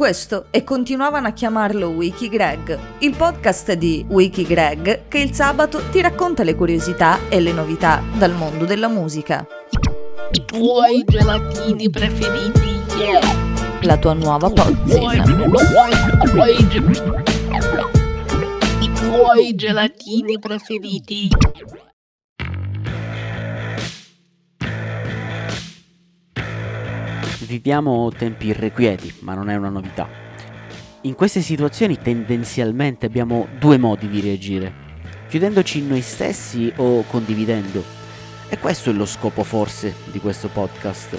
Questo e continuavano a chiamarlo Wiki Greg, il podcast di Wiki Greg che il sabato ti racconta le curiosità e le novità dal mondo della musica. I tuoi gelatini preferiti. La tua nuova pozzina. I tuoi gelatini preferiti. Viviamo tempi irrequieti, ma non è una novità. In queste situazioni tendenzialmente abbiamo due modi di reagire, chiudendoci in noi stessi o condividendo. E questo è lo scopo forse di questo podcast.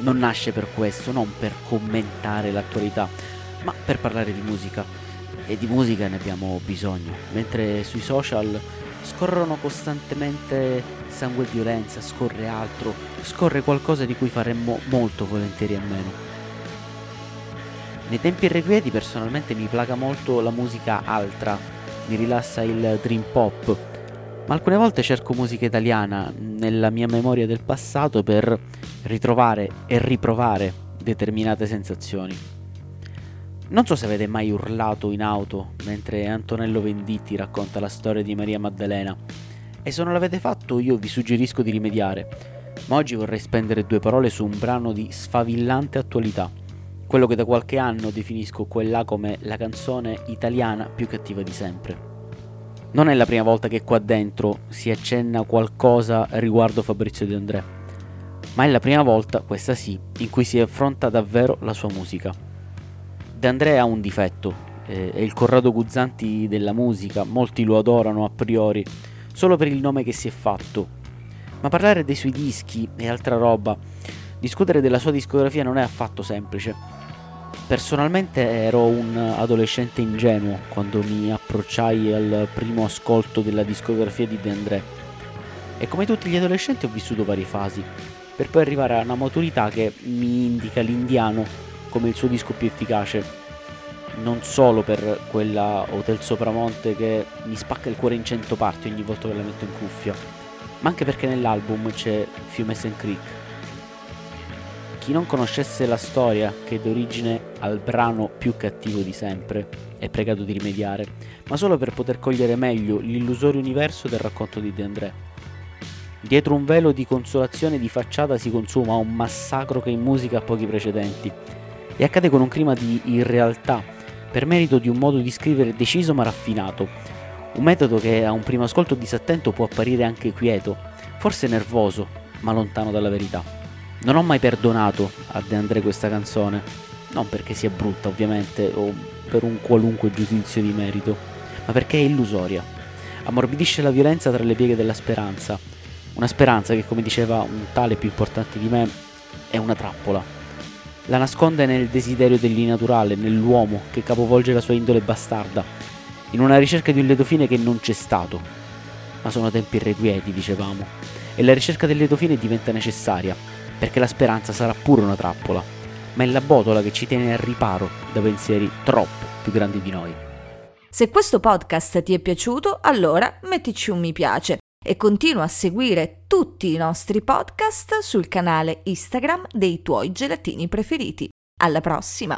Non nasce per questo, non per commentare l'attualità, ma per parlare di musica. E di musica ne abbiamo bisogno, mentre sui social scorrono costantemente sangue e violenza, scorre altro, scorre qualcosa di cui faremmo molto volentieri a meno. Nei tempi irrequieti personalmente mi placa molto la musica altra, mi rilassa il dream pop, ma alcune volte cerco musica italiana nella mia memoria del passato per ritrovare e riprovare determinate sensazioni. Non so se avete mai urlato in auto mentre Antonello Venditti racconta la storia di Maria Maddalena e se non l'avete fatto io vi suggerisco di rimediare. Ma oggi vorrei spendere due parole su un brano di sfavillante attualità, quello che da qualche anno definisco quella come la canzone italiana più cattiva di sempre. Non è la prima volta che qua dentro si accenna qualcosa riguardo Fabrizio De André, ma è la prima volta, questa sì, in cui si affronta davvero la sua musica. De André ha un difetto, eh, è il Corrado Guzzanti della musica, molti lo adorano a priori, solo per il nome che si è fatto. Ma parlare dei suoi dischi e altra roba, discutere della sua discografia non è affatto semplice. Personalmente ero un adolescente ingenuo quando mi approcciai al primo ascolto della discografia di De André. E come tutti gli adolescenti ho vissuto varie fasi, per poi arrivare a una maturità che mi indica l'indiano come il suo disco più efficace, non solo per quella Hotel Sopramonte che mi spacca il cuore in cento parti ogni volta che la metto in cuffia, ma anche perché nell'album c'è Fiume St. Creek. Chi non conoscesse la storia che dà origine al brano più cattivo di sempre è pregato di rimediare, ma solo per poter cogliere meglio l'illusorio universo del racconto di De André. Dietro un velo di consolazione di facciata si consuma un massacro che in musica ha pochi precedenti e accade con un clima di irrealtà, per merito di un modo di scrivere deciso ma raffinato, un metodo che a un primo ascolto disattento può apparire anche quieto, forse nervoso, ma lontano dalla verità. Non ho mai perdonato a De André questa canzone, non perché sia brutta ovviamente o per un qualunque giudizio di merito, ma perché è illusoria. Ammorbidisce la violenza tra le pieghe della speranza, una speranza che come diceva un tale più importante di me è una trappola la nasconde nel desiderio dell'inaturale, nell'uomo che capovolge la sua indole bastarda, in una ricerca di un lieto fine che non c'è stato. Ma sono tempi irrequieti, dicevamo, e la ricerca del lieto fine diventa necessaria, perché la speranza sarà pure una trappola, ma è la botola che ci tiene al riparo da pensieri troppo più grandi di noi. Se questo podcast ti è piaciuto, allora mettici un mi piace e continua a seguire tutti i nostri podcast sul canale Instagram dei tuoi gelatini preferiti. Alla prossima!